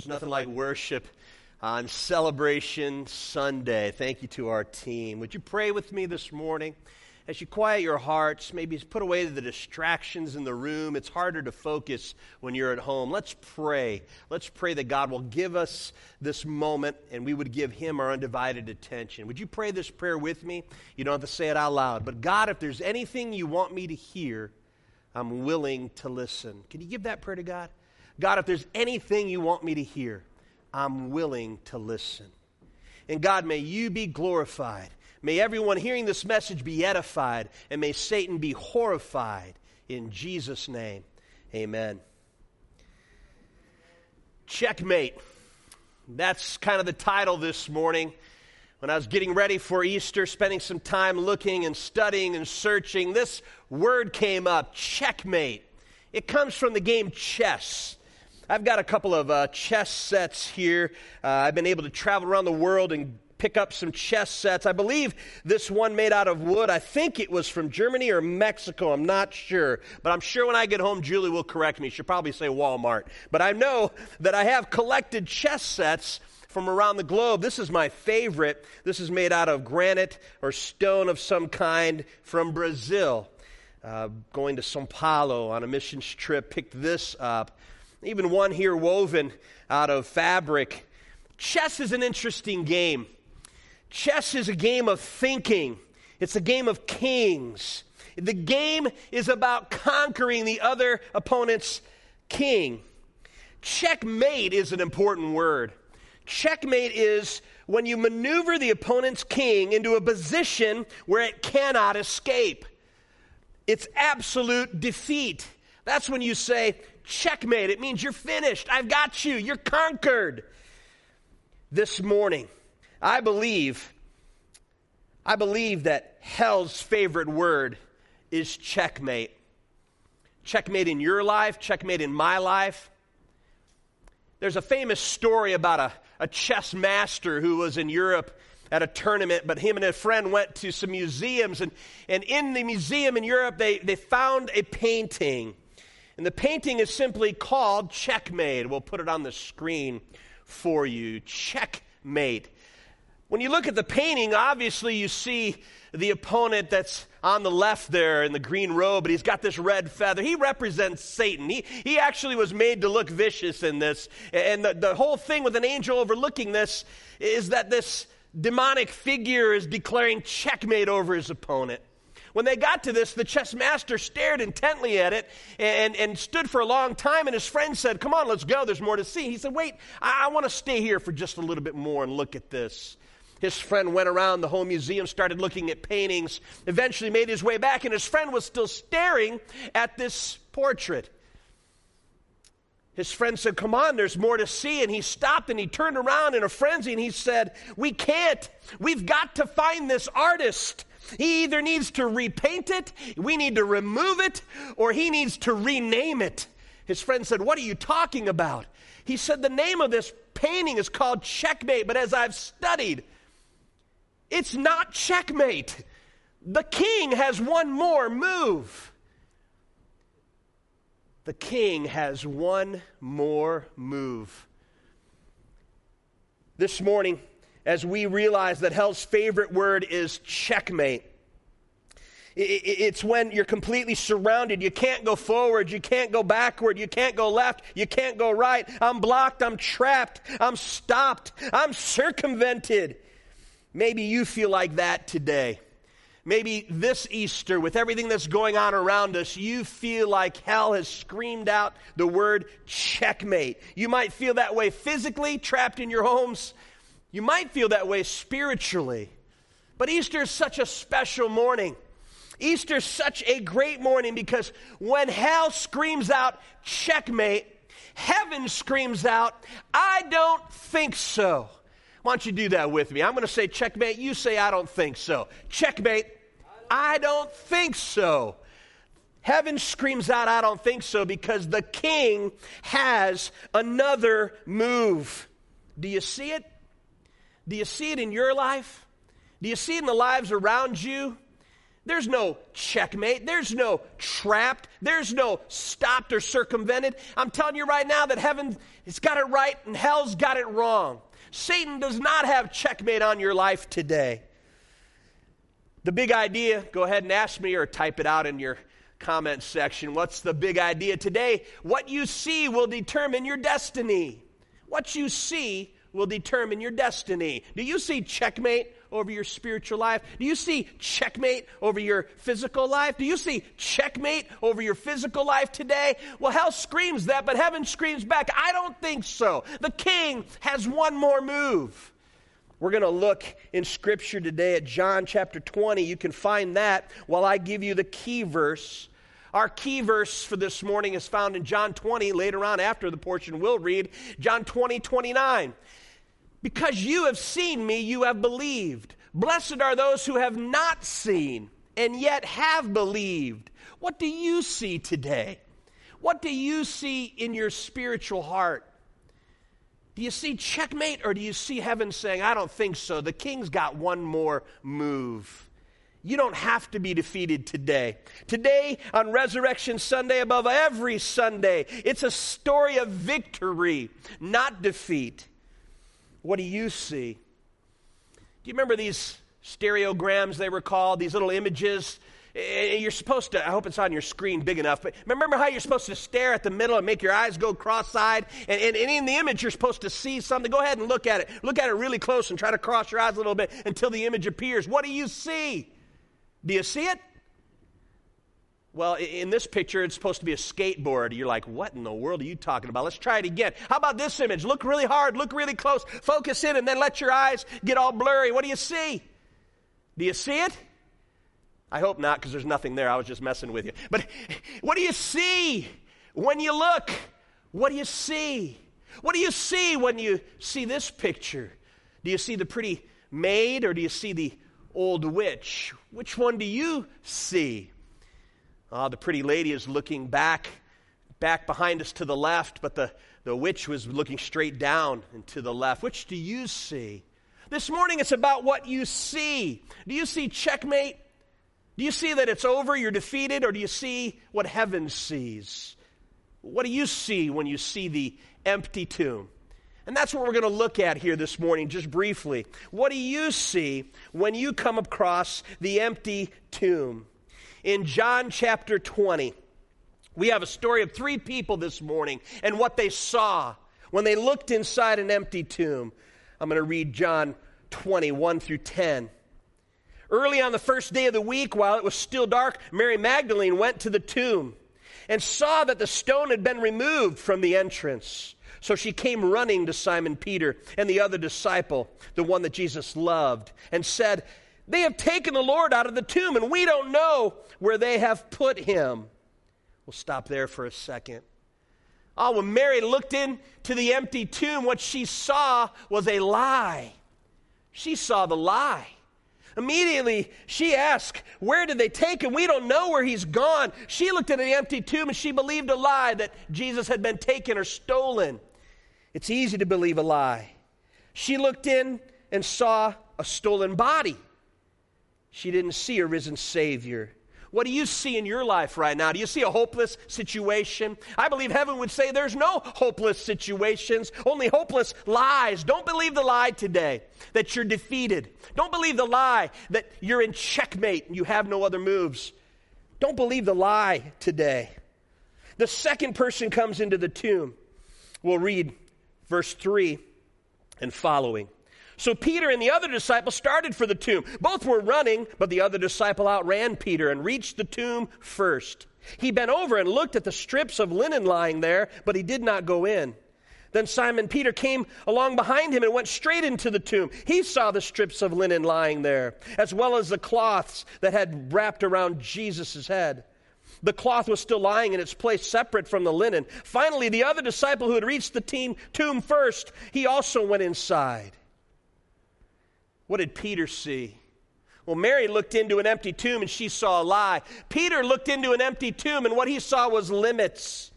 There's nothing like worship on Celebration Sunday. Thank you to our team. Would you pray with me this morning? As you quiet your hearts, maybe put away the distractions in the room. It's harder to focus when you're at home. Let's pray. Let's pray that God will give us this moment and we would give Him our undivided attention. Would you pray this prayer with me? You don't have to say it out loud. But God, if there's anything you want me to hear, I'm willing to listen. Can you give that prayer to God? God, if there's anything you want me to hear, I'm willing to listen. And God, may you be glorified. May everyone hearing this message be edified, and may Satan be horrified. In Jesus' name, amen. Checkmate. That's kind of the title this morning. When I was getting ready for Easter, spending some time looking and studying and searching, this word came up checkmate. It comes from the game chess. I've got a couple of uh, chess sets here. Uh, I've been able to travel around the world and pick up some chess sets. I believe this one made out of wood. I think it was from Germany or Mexico. I'm not sure. But I'm sure when I get home, Julie will correct me. She'll probably say Walmart. But I know that I have collected chess sets from around the globe. This is my favorite. This is made out of granite or stone of some kind from Brazil. Uh, going to Sao Paulo on a missions trip, picked this up even one here woven out of fabric. Chess is an interesting game. Chess is a game of thinking, it's a game of kings. The game is about conquering the other opponent's king. Checkmate is an important word. Checkmate is when you maneuver the opponent's king into a position where it cannot escape. It's absolute defeat. That's when you say, checkmate. It means you're finished. I've got you. You're conquered. This morning, I believe, I believe that hell's favorite word is checkmate. Checkmate in your life, checkmate in my life. There's a famous story about a, a chess master who was in Europe at a tournament, but him and a friend went to some museums, and, and in the museum in Europe, they, they found a painting and the painting is simply called Checkmate. We'll put it on the screen for you. Checkmate. When you look at the painting, obviously you see the opponent that's on the left there in the green robe, but he's got this red feather. He represents Satan. He, he actually was made to look vicious in this. And the, the whole thing with an angel overlooking this is that this demonic figure is declaring checkmate over his opponent. When they got to this, the chess master stared intently at it and, and stood for a long time, and his friend said, Come on, let's go, there's more to see. He said, Wait, I, I want to stay here for just a little bit more and look at this. His friend went around the whole museum, started looking at paintings, eventually made his way back, and his friend was still staring at this portrait. His friend said, Come on, there's more to see. And he stopped and he turned around in a frenzy and he said, We can't. We've got to find this artist. He either needs to repaint it, we need to remove it, or he needs to rename it. His friend said, What are you talking about? He said, The name of this painting is called Checkmate, but as I've studied, it's not checkmate. The king has one more move. The king has one more move. This morning, as we realize that hell's favorite word is checkmate. It's when you're completely surrounded. You can't go forward. You can't go backward. You can't go left. You can't go right. I'm blocked. I'm trapped. I'm stopped. I'm circumvented. Maybe you feel like that today. Maybe this Easter, with everything that's going on around us, you feel like hell has screamed out the word checkmate. You might feel that way physically, trapped in your homes. You might feel that way spiritually. But Easter is such a special morning. Easter is such a great morning because when hell screams out, checkmate, heaven screams out, I don't think so. Why don't you do that with me? I'm going to say checkmate. You say, I don't think so. Checkmate. I don't think so. Heaven screams out, I don't think so, because the king has another move. Do you see it? Do you see it in your life? Do you see it in the lives around you? There's no checkmate. There's no trapped. There's no stopped or circumvented. I'm telling you right now that heaven has got it right and hell's got it wrong. Satan does not have checkmate on your life today. The big idea, go ahead and ask me or type it out in your comment section. What's the big idea today? What you see will determine your destiny. What you see will determine your destiny. Do you see checkmate over your spiritual life? Do you see checkmate over your physical life? Do you see checkmate over your physical life today? Well, hell screams that, but heaven screams back. I don't think so. The king has one more move. We're going to look in Scripture today at John chapter 20. You can find that while I give you the key verse. Our key verse for this morning is found in John 20, later on after the portion we'll read, John 20, 29. Because you have seen me, you have believed. Blessed are those who have not seen and yet have believed. What do you see today? What do you see in your spiritual heart? Do you see checkmate or do you see heaven saying, I don't think so? The king's got one more move. You don't have to be defeated today. Today, on Resurrection Sunday, above every Sunday, it's a story of victory, not defeat. What do you see? Do you remember these stereograms, they were called, these little images Eh, you're supposed to, I hope it's on your screen big enough, but remember how you're supposed to stare at the middle and make your eyes go cross eyed? And, and, and, in the image, you're supposed to see something. Go ahead and look at it. Look at it really close and try to cross your eyes a little bit until the image appears. What do you see? Do you see it? Well, in this picture, it's supposed to be a skateboard. You're like, what in the world are you talking about? Let's try it again. How about this image? Look really hard, look really close, focus in, and then let your eyes get all blurry. What do you see? Do you see it? I hope not, because there's nothing there. I was just messing with you. But what do you see when you look? What do you see? What do you see when you see this picture? Do you see the pretty maid or do you see the old witch? Which one do you see? Ah, the pretty lady is looking back, back behind us to the left, but the, the witch was looking straight down and to the left. Which do you see? This morning it's about what you see. Do you see checkmate? Do you see that it's over, you're defeated, or do you see what heaven sees? What do you see when you see the empty tomb? And that's what we're going to look at here this morning, just briefly. What do you see when you come across the empty tomb? In John chapter 20, we have a story of three people this morning and what they saw when they looked inside an empty tomb. I'm going to read John 20, 1 through 10. Early on the first day of the week, while it was still dark, Mary Magdalene went to the tomb and saw that the stone had been removed from the entrance. So she came running to Simon Peter and the other disciple, the one that Jesus loved, and said, They have taken the Lord out of the tomb, and we don't know where they have put him. We'll stop there for a second. Oh, when Mary looked into the empty tomb, what she saw was a lie. She saw the lie. Immediately, she asked, Where did they take him? We don't know where he's gone. She looked at the empty tomb and she believed a lie that Jesus had been taken or stolen. It's easy to believe a lie. She looked in and saw a stolen body. She didn't see a risen Savior. What do you see in your life right now? Do you see a hopeless situation? I believe heaven would say there's no hopeless situations, only hopeless lies. Don't believe the lie today that you're defeated. Don't believe the lie that you're in checkmate and you have no other moves. Don't believe the lie today. The second person comes into the tomb. We'll read verse 3 and following. So Peter and the other disciple started for the tomb. Both were running, but the other disciple outran Peter and reached the tomb first. He bent over and looked at the strips of linen lying there, but he did not go in. Then Simon Peter came along behind him and went straight into the tomb. He saw the strips of linen lying there, as well as the cloths that had wrapped around Jesus' head. The cloth was still lying in its place, separate from the linen. Finally, the other disciple who had reached the tomb first, he also went inside. What did Peter see? Well, Mary looked into an empty tomb and she saw a lie. Peter looked into an empty tomb and what he saw was limits.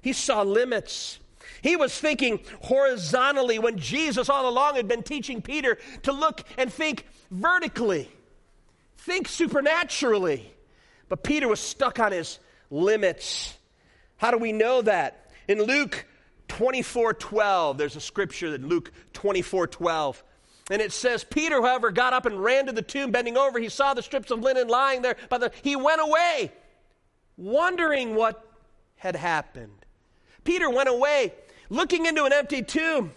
He saw limits. He was thinking horizontally when Jesus all along had been teaching Peter to look and think vertically. think supernaturally. But Peter was stuck on his limits. How do we know that? In Luke 24 12, there's a scripture that Luke 24 12. And it says, Peter, however, got up and ran to the tomb, bending over. He saw the strips of linen lying there. By the, he went away, wondering what had happened. Peter went away, looking into an empty tomb,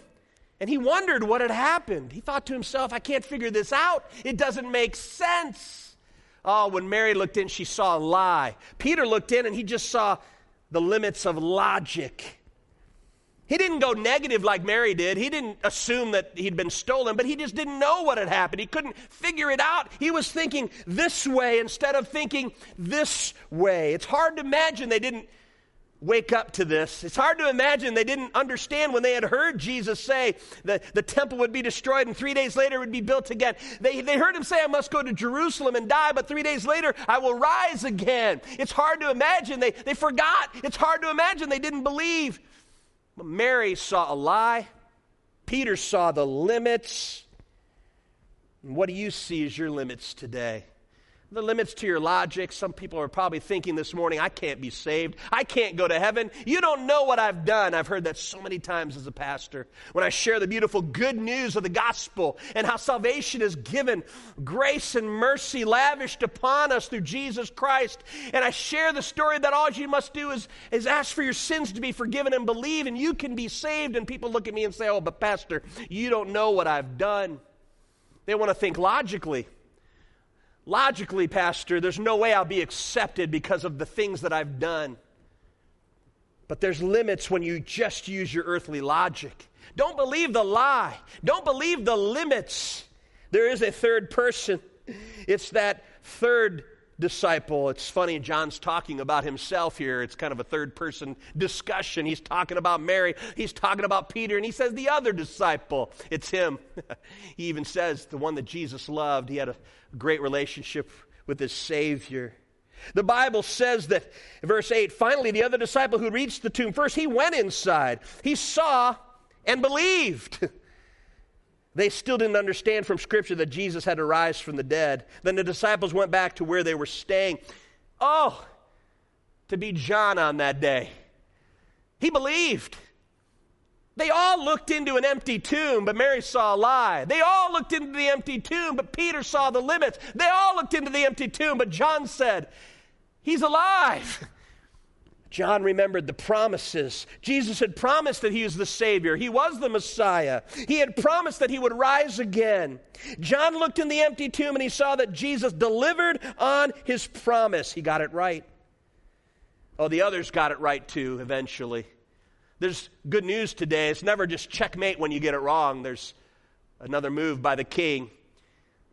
and he wondered what had happened. He thought to himself, I can't figure this out. It doesn't make sense. Oh, when Mary looked in, she saw a lie. Peter looked in, and he just saw the limits of logic. He didn't go negative like Mary did. He didn't assume that he'd been stolen, but he just didn't know what had happened. He couldn't figure it out. He was thinking this way instead of thinking this way. It's hard to imagine they didn't wake up to this. It's hard to imagine they didn't understand when they had heard Jesus say that the temple would be destroyed and three days later it would be built again. They, they heard him say, I must go to Jerusalem and die, but three days later I will rise again. It's hard to imagine. They, they forgot. It's hard to imagine they didn't believe. But Mary saw a lie. Peter saw the limits. And what do you see as your limits today? The limits to your logic. Some people are probably thinking this morning, I can't be saved. I can't go to heaven. You don't know what I've done. I've heard that so many times as a pastor. When I share the beautiful good news of the gospel and how salvation is given, grace and mercy lavished upon us through Jesus Christ. And I share the story that all you must do is, is ask for your sins to be forgiven and believe, and you can be saved. And people look at me and say, Oh, but Pastor, you don't know what I've done. They want to think logically. Logically, Pastor, there's no way I'll be accepted because of the things that I've done. But there's limits when you just use your earthly logic. Don't believe the lie. Don't believe the limits. There is a third person. It's that third disciple. It's funny, John's talking about himself here. It's kind of a third person discussion. He's talking about Mary, he's talking about Peter, and he says the other disciple. It's him. he even says the one that Jesus loved. He had a great relationship with his Savior. The Bible says that, verse 8, finally, the other disciple who reached the tomb first, he went inside. He saw and believed. They still didn't understand from Scripture that Jesus had to rise from the dead. Then the disciples went back to where they were staying. Oh, to be John on that day. He believed. They all looked into an empty tomb, but Mary saw a lie. They all looked into the empty tomb, but Peter saw the limits. They all looked into the empty tomb, but John said, He's alive. John remembered the promises. Jesus had promised that he was the Savior. He was the Messiah. He had promised that he would rise again. John looked in the empty tomb and he saw that Jesus delivered on his promise. He got it right. Oh, the others got it right too, eventually. There's good news today. It's never just checkmate when you get it wrong, there's another move by the king.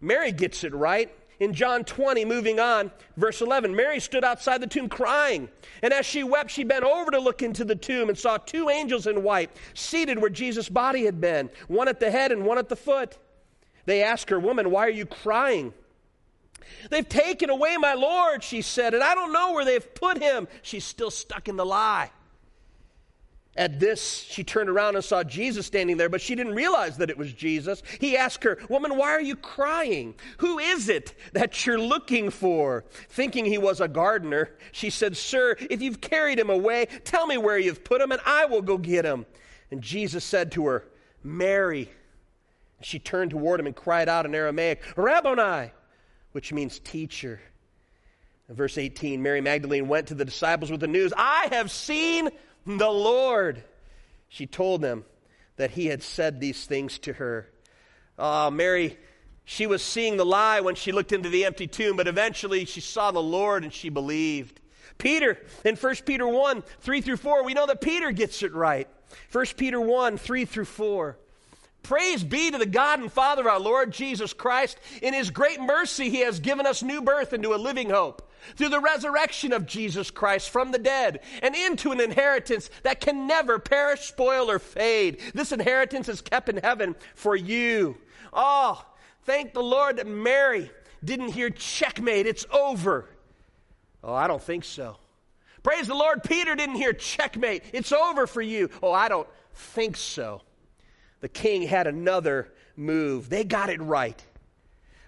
Mary gets it right. In John 20, moving on, verse 11, Mary stood outside the tomb crying. And as she wept, she bent over to look into the tomb and saw two angels in white seated where Jesus' body had been, one at the head and one at the foot. They asked her, Woman, why are you crying? They've taken away my Lord, she said, and I don't know where they've put him. She's still stuck in the lie. At this, she turned around and saw Jesus standing there, but she didn't realize that it was Jesus. He asked her, Woman, why are you crying? Who is it that you're looking for? Thinking he was a gardener, she said, Sir, if you've carried him away, tell me where you've put him, and I will go get him. And Jesus said to her, Mary. She turned toward him and cried out in Aramaic, Rabboni, which means teacher. In verse 18, Mary Magdalene went to the disciples with the news, I have seen the Lord. She told them that he had said these things to her. Uh, Mary, she was seeing the lie when she looked into the empty tomb, but eventually she saw the Lord and she believed. Peter, in 1 Peter 1, 3 through 4, we know that Peter gets it right. 1 Peter 1, 3 through 4. Praise be to the God and Father of our Lord Jesus Christ. In his great mercy, he has given us new birth into a living hope through the resurrection of Jesus Christ from the dead and into an inheritance that can never perish, spoil, or fade. This inheritance is kept in heaven for you. Oh, thank the Lord that Mary didn't hear checkmate, it's over. Oh, I don't think so. Praise the Lord, Peter didn't hear checkmate, it's over for you. Oh, I don't think so the king had another move. They got it right.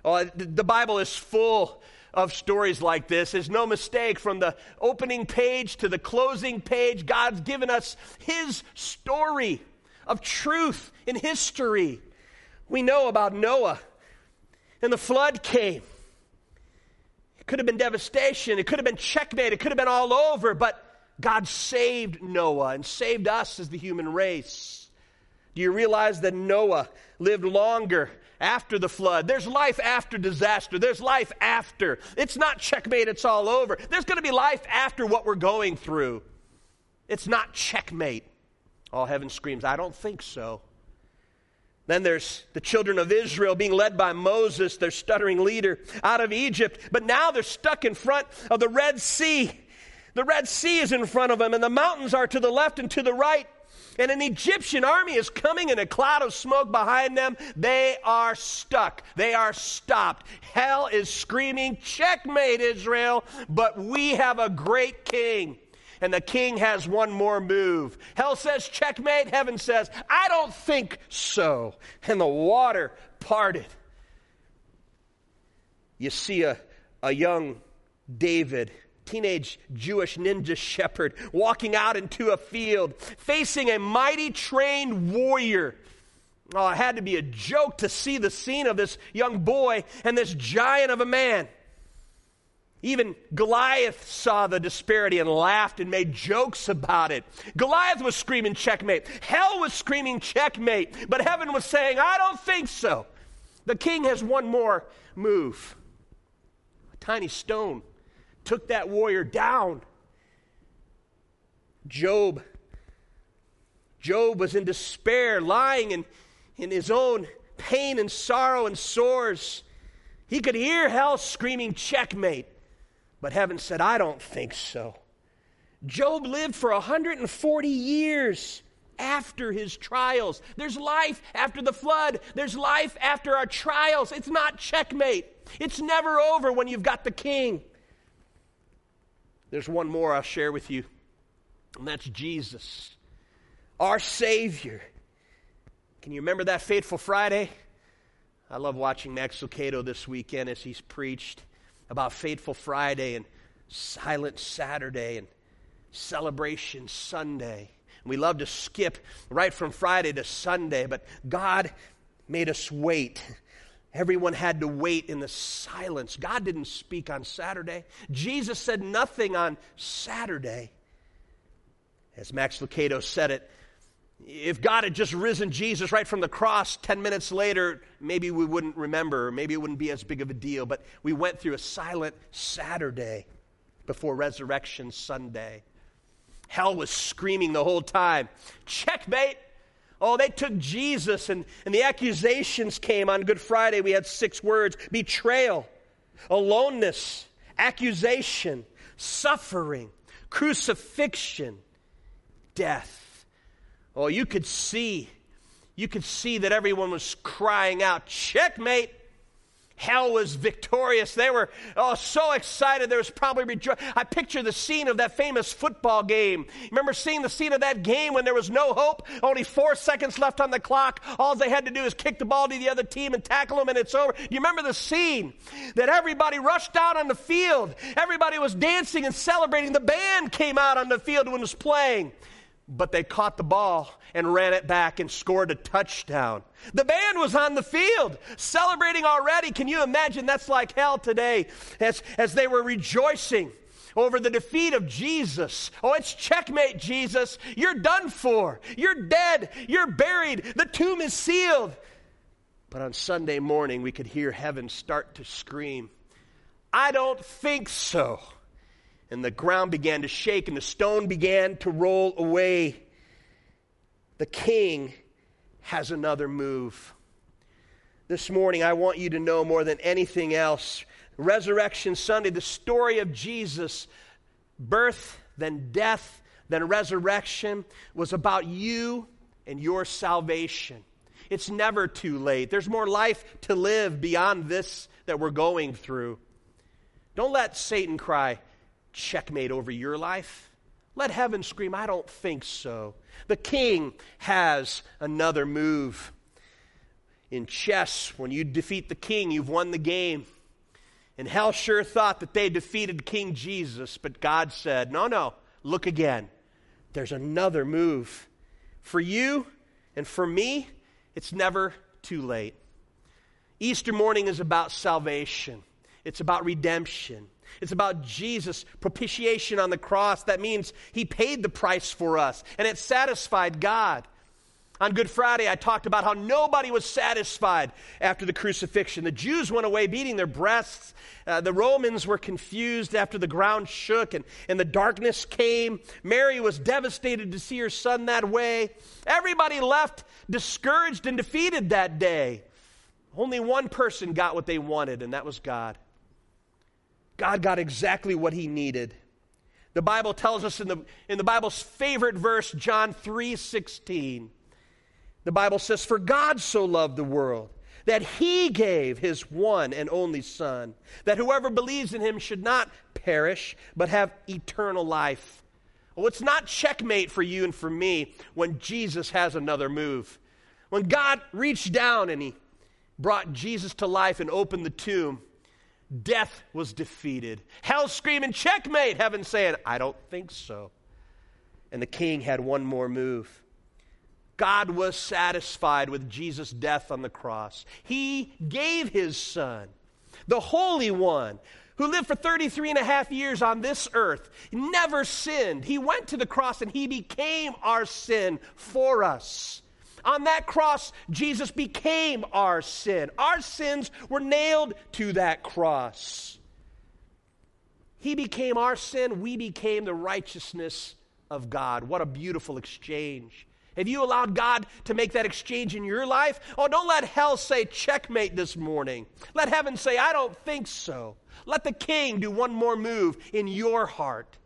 Oh, the Bible is full of stories like this. is no mistake from the opening page to the closing page. God's given us His story of truth in history. We know about Noah, and the flood came. It could have been devastation, it could have been checkmate, it could have been all over, but God saved Noah and saved us as the human race. Do you realize that Noah lived longer after the flood? There's life after disaster. There's life after. It's not checkmate, it's all over. There's going to be life after what we're going through. It's not checkmate. All heaven screams, I don't think so. Then there's the children of Israel being led by Moses, their stuttering leader, out of Egypt. But now they're stuck in front of the Red Sea. The Red Sea is in front of them, and the mountains are to the left and to the right. And an Egyptian army is coming in a cloud of smoke behind them. They are stuck. They are stopped. Hell is screaming, Checkmate, Israel! But we have a great king. And the king has one more move. Hell says, Checkmate. Heaven says, I don't think so. And the water parted. You see a, a young David teenage Jewish ninja shepherd walking out into a field, facing a mighty trained warrior. Oh, it had to be a joke to see the scene of this young boy and this giant of a man. Even Goliath saw the disparity and laughed and made jokes about it. Goliath was screaming checkmate. Hell was screaming checkmate. But heaven was saying, I don't think so. The king has one more move a tiny stone took that warrior down. Job. Job was in despair, lying in, in his own pain and sorrow and sores. He could hear hell screaming, checkmate. But heaven said, I don't think so. Job lived for 140 years after his trials. There's life after the flood, there's life after our trials. It's not checkmate, it's never over when you've got the king. There's one more I'll share with you, and that's Jesus, our Savior. Can you remember that fateful Friday? I love watching Max Lucado this weekend as he's preached about Fateful Friday and Silent Saturday and Celebration Sunday. We love to skip right from Friday to Sunday, but God made us wait Everyone had to wait in the silence. God didn't speak on Saturday. Jesus said nothing on Saturday. As Max Lucado said it, if God had just risen Jesus right from the cross 10 minutes later, maybe we wouldn't remember, maybe it wouldn't be as big of a deal. But we went through a silent Saturday before Resurrection Sunday. Hell was screaming the whole time checkmate, Oh, they took Jesus, and, and the accusations came on Good Friday. We had six words betrayal, aloneness, accusation, suffering, crucifixion, death. Oh, you could see, you could see that everyone was crying out, checkmate. Hell was victorious. They were oh, so excited. There was probably rejoicing. I picture the scene of that famous football game. Remember seeing the scene of that game when there was no hope? Only four seconds left on the clock. All they had to do is kick the ball to the other team and tackle them, and it's over. You remember the scene that everybody rushed out on the field. Everybody was dancing and celebrating. The band came out on the field when it was playing but they caught the ball and ran it back and scored a touchdown. The band was on the field celebrating already. Can you imagine? That's like hell today as, as they were rejoicing over the defeat of Jesus. Oh, it's checkmate, Jesus. You're done for. You're dead. You're buried. The tomb is sealed. But on Sunday morning, we could hear heaven start to scream, I don't think so and the ground began to shake and the stone began to roll away. The king has another move. This morning, I want you to know more than anything else Resurrection Sunday, the story of Jesus, birth, then death, then resurrection, was about you and your salvation. It's never too late. There's more life to live beyond this that we're going through. Don't let Satan cry, checkmate over your life? Let heaven scream, I don't think so. The king has another move. In chess, when you defeat the king, you've won the game. And hell sure thought that they defeated King Jesus, but God said, No, no, look again. There's another move. For you and for me, it's never too late. Easter morning is about salvation, it's about redemption. It's about Jesus' propitiation on the cross. That means he paid the price for us, and it satisfied God. On Good Friday, I talked about how nobody was satisfied after the crucifixion. The Jews went away beating their breasts. Uh, the Romans were confused after the ground shook and, and the darkness came. Mary was devastated to see her son that way. Everybody left discouraged and defeated that day. Only one person got what they wanted, and that was God. God got exactly what he needed. The Bible tells us in the, in the Bible's favorite verse, John 3 16. The Bible says, For God so loved the world that he gave his one and only Son, that whoever believes in him should not perish, but have eternal life. Well, it's not checkmate for you and for me when Jesus has another move. When God reached down and he brought Jesus to life and opened the tomb, death was defeated. Hell screaming, checkmate, heaven saying, I don't think so. And the king had one more move. God was satisfied with Jesus' death on the cross. He gave his son, the Holy One, who lived for 33 and a half years on this earth, never sinned. He went to the cross and he became our sin for us. On that cross, Jesus became our sin. Our sins were nailed to that cross. He became our sin, we became the righteousness of God. What a beautiful exchange. Have you allowed God to make that exchange in your life? Oh, don't let hell say checkmate this morning. Let heaven say, I don't think so. Let the king do one more move in your heart.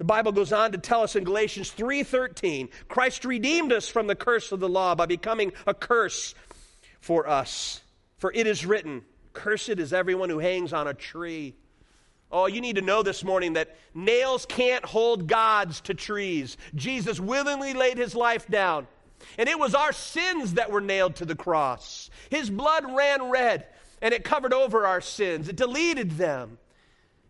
The Bible goes on to tell us in Galatians 3:13, Christ redeemed us from the curse of the law by becoming a curse for us. For it is written, cursed is everyone who hangs on a tree. Oh, you need to know this morning that nails can't hold gods to trees. Jesus willingly laid his life down. And it was our sins that were nailed to the cross. His blood ran red, and it covered over our sins, it deleted them.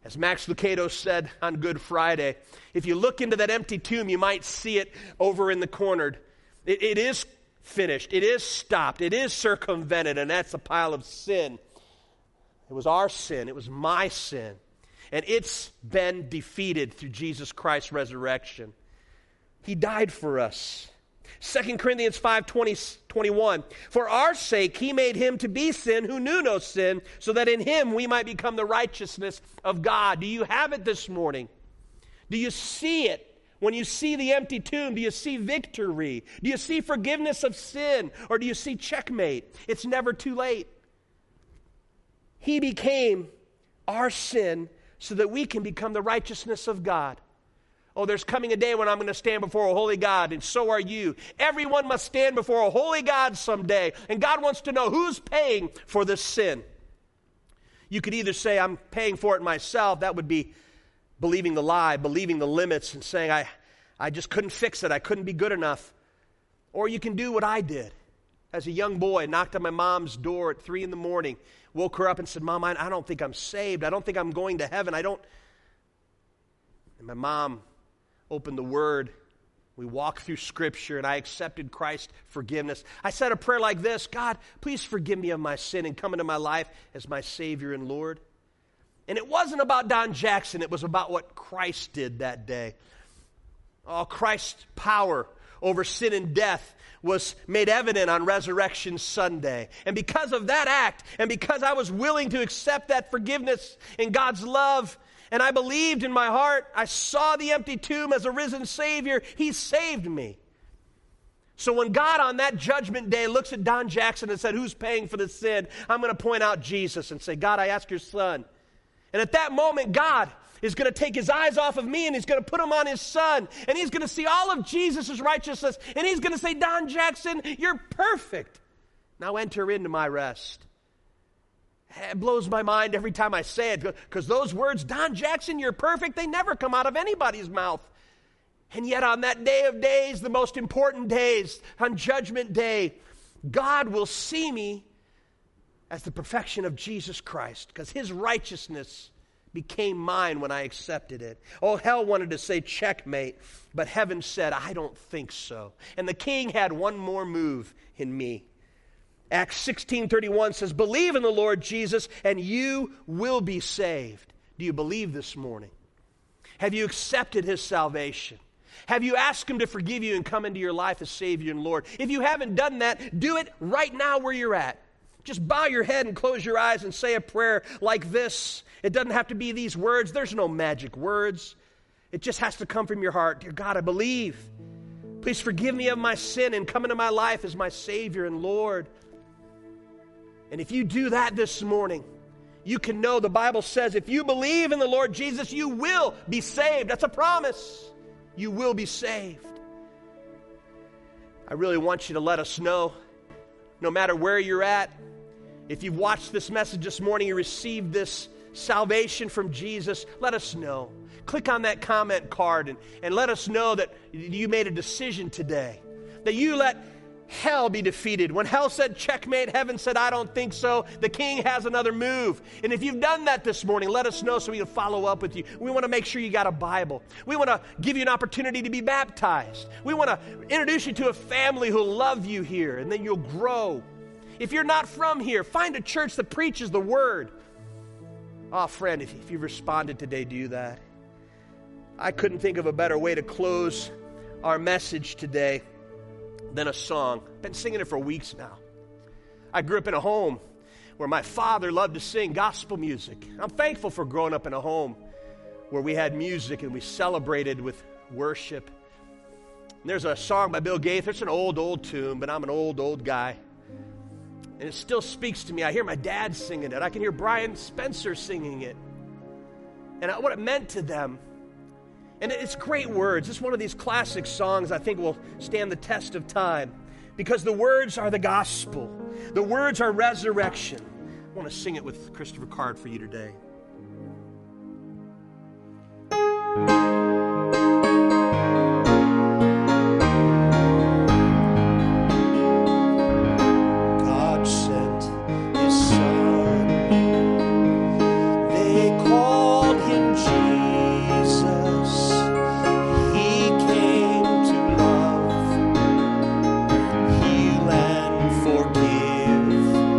As Max Lucado said on Good Friday, if you look into that empty tomb, you might see it over in the corner. it, it is finished, it is stopped, it is circumvented, and that's a pile of sin. It was our sin, it was my sin and it's been defeated through Jesus Christ's resurrection. He died for us. 2 Corinthians 5 20, 21. For our sake, he made him to be sin who knew no sin, so that in him we might become the righteousness of God. Do you have it this morning? Do you see it? When you see the empty tomb, do you see victory? Do you see forgiveness of sin? Or do you see checkmate? It's never too late. He became our sin so that we can become the righteousness of God. Oh, there's coming a day when I'm going to stand before a holy God, and so are you. Everyone must stand before a holy God someday, and God wants to know who's paying for this sin. You could either say, I'm paying for it myself, that would be believing the lie, believing the limits, and saying, I, I just couldn't fix it, I couldn't be good enough. Or you can do what I did. As a young boy, knocked on my mom's door at three in the morning woke her up and said, Mom, I, I don't think I'm saved. I don't think I'm going to heaven. I don't. And my mom opened the Word. We walked through Scripture and I accepted Christ's forgiveness. I said a prayer like this God, please forgive me of my sin and come into my life as my Savior and Lord. And it wasn't about Don Jackson, it was about what Christ did that day. Oh, Christ's power over sin and death was made evident on Resurrection Sunday. And because of that act, and because I was willing to accept that forgiveness and God's love, and I believed in my heart, I saw the empty tomb as a risen Savior, He saved me. So when God on that judgment day looks at Don Jackson and said, Who's paying for the sin? I'm going to point out Jesus and say, God, I ask your son. And at that moment, God is going to take his eyes off of me and he's going to put them on his son. And he's going to see all of Jesus' righteousness. And he's going to say, Don Jackson, you're perfect. Now enter into my rest. It blows my mind every time I say it because those words, Don Jackson, you're perfect, they never come out of anybody's mouth. And yet, on that day of days, the most important days, on Judgment Day, God will see me as the perfection of Jesus Christ because his righteousness became mine when I accepted it. Oh, hell wanted to say checkmate, but heaven said, I don't think so. And the king had one more move in me. Acts 16:31 says, "Believe in the Lord Jesus and you will be saved." Do you believe this morning? Have you accepted his salvation? Have you asked him to forgive you and come into your life as Savior and Lord? If you haven't done that, do it right now where you're at. Just bow your head and close your eyes and say a prayer like this. It doesn't have to be these words, there's no magic words. It just has to come from your heart. Dear God, I believe. Please forgive me of my sin and come into my life as my Savior and Lord. And if you do that this morning, you can know the Bible says if you believe in the Lord Jesus, you will be saved. That's a promise. You will be saved. I really want you to let us know, no matter where you're at, if you've watched this message this morning, you received this salvation from Jesus, let us know. Click on that comment card and, and let us know that you made a decision today. That you let hell be defeated. When hell said checkmate, heaven said, I don't think so. The king has another move. And if you've done that this morning, let us know so we can follow up with you. We want to make sure you got a Bible. We want to give you an opportunity to be baptized. We want to introduce you to a family who'll love you here, and then you'll grow. If you're not from here, find a church that preaches the word. Oh, friend, if, if you responded today, do that. I couldn't think of a better way to close our message today than a song. Been singing it for weeks now. I grew up in a home where my father loved to sing gospel music. I'm thankful for growing up in a home where we had music and we celebrated with worship. And there's a song by Bill Gaither. It's an old, old tune, but I'm an old, old guy. And it still speaks to me. I hear my dad singing it, I can hear Brian Spencer singing it. And what it meant to them and it's great words. It's one of these classic songs I think will stand the test of time because the words are the gospel, the words are resurrection. I want to sing it with Christopher Card for you today. I've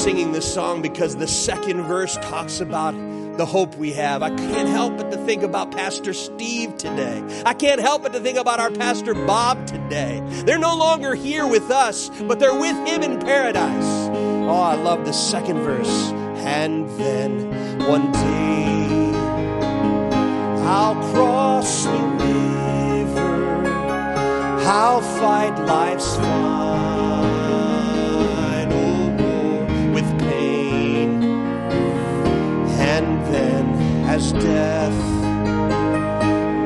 singing this song because the second verse talks about the hope we have. I can't help but to think about Pastor Steve today. I can't help but to think about our Pastor Bob today. They're no longer here with us, but they're with him in paradise. Oh, I love the second verse. And then one day I'll cross the river, I'll fight life's fight. As death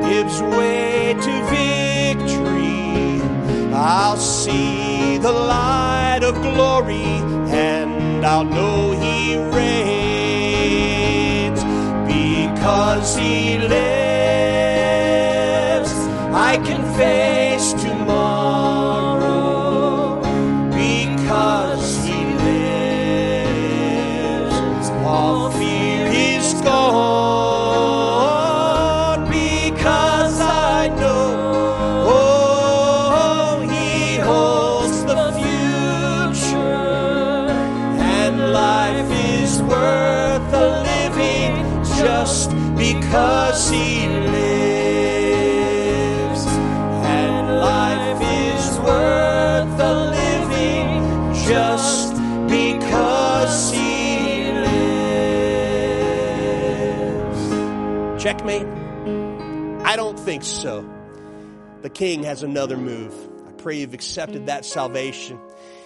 gives way to victory, I'll see the light of glory and I'll know He reigns because He lives. I can face Checkmate? I don't think so. The king has another move. I pray you've accepted that salvation.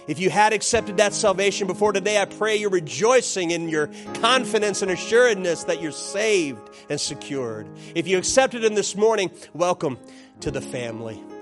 If you had accepted that salvation before today, I pray you're rejoicing in your confidence and assuredness that you're saved and secured. If you accepted Him this morning, welcome to the family.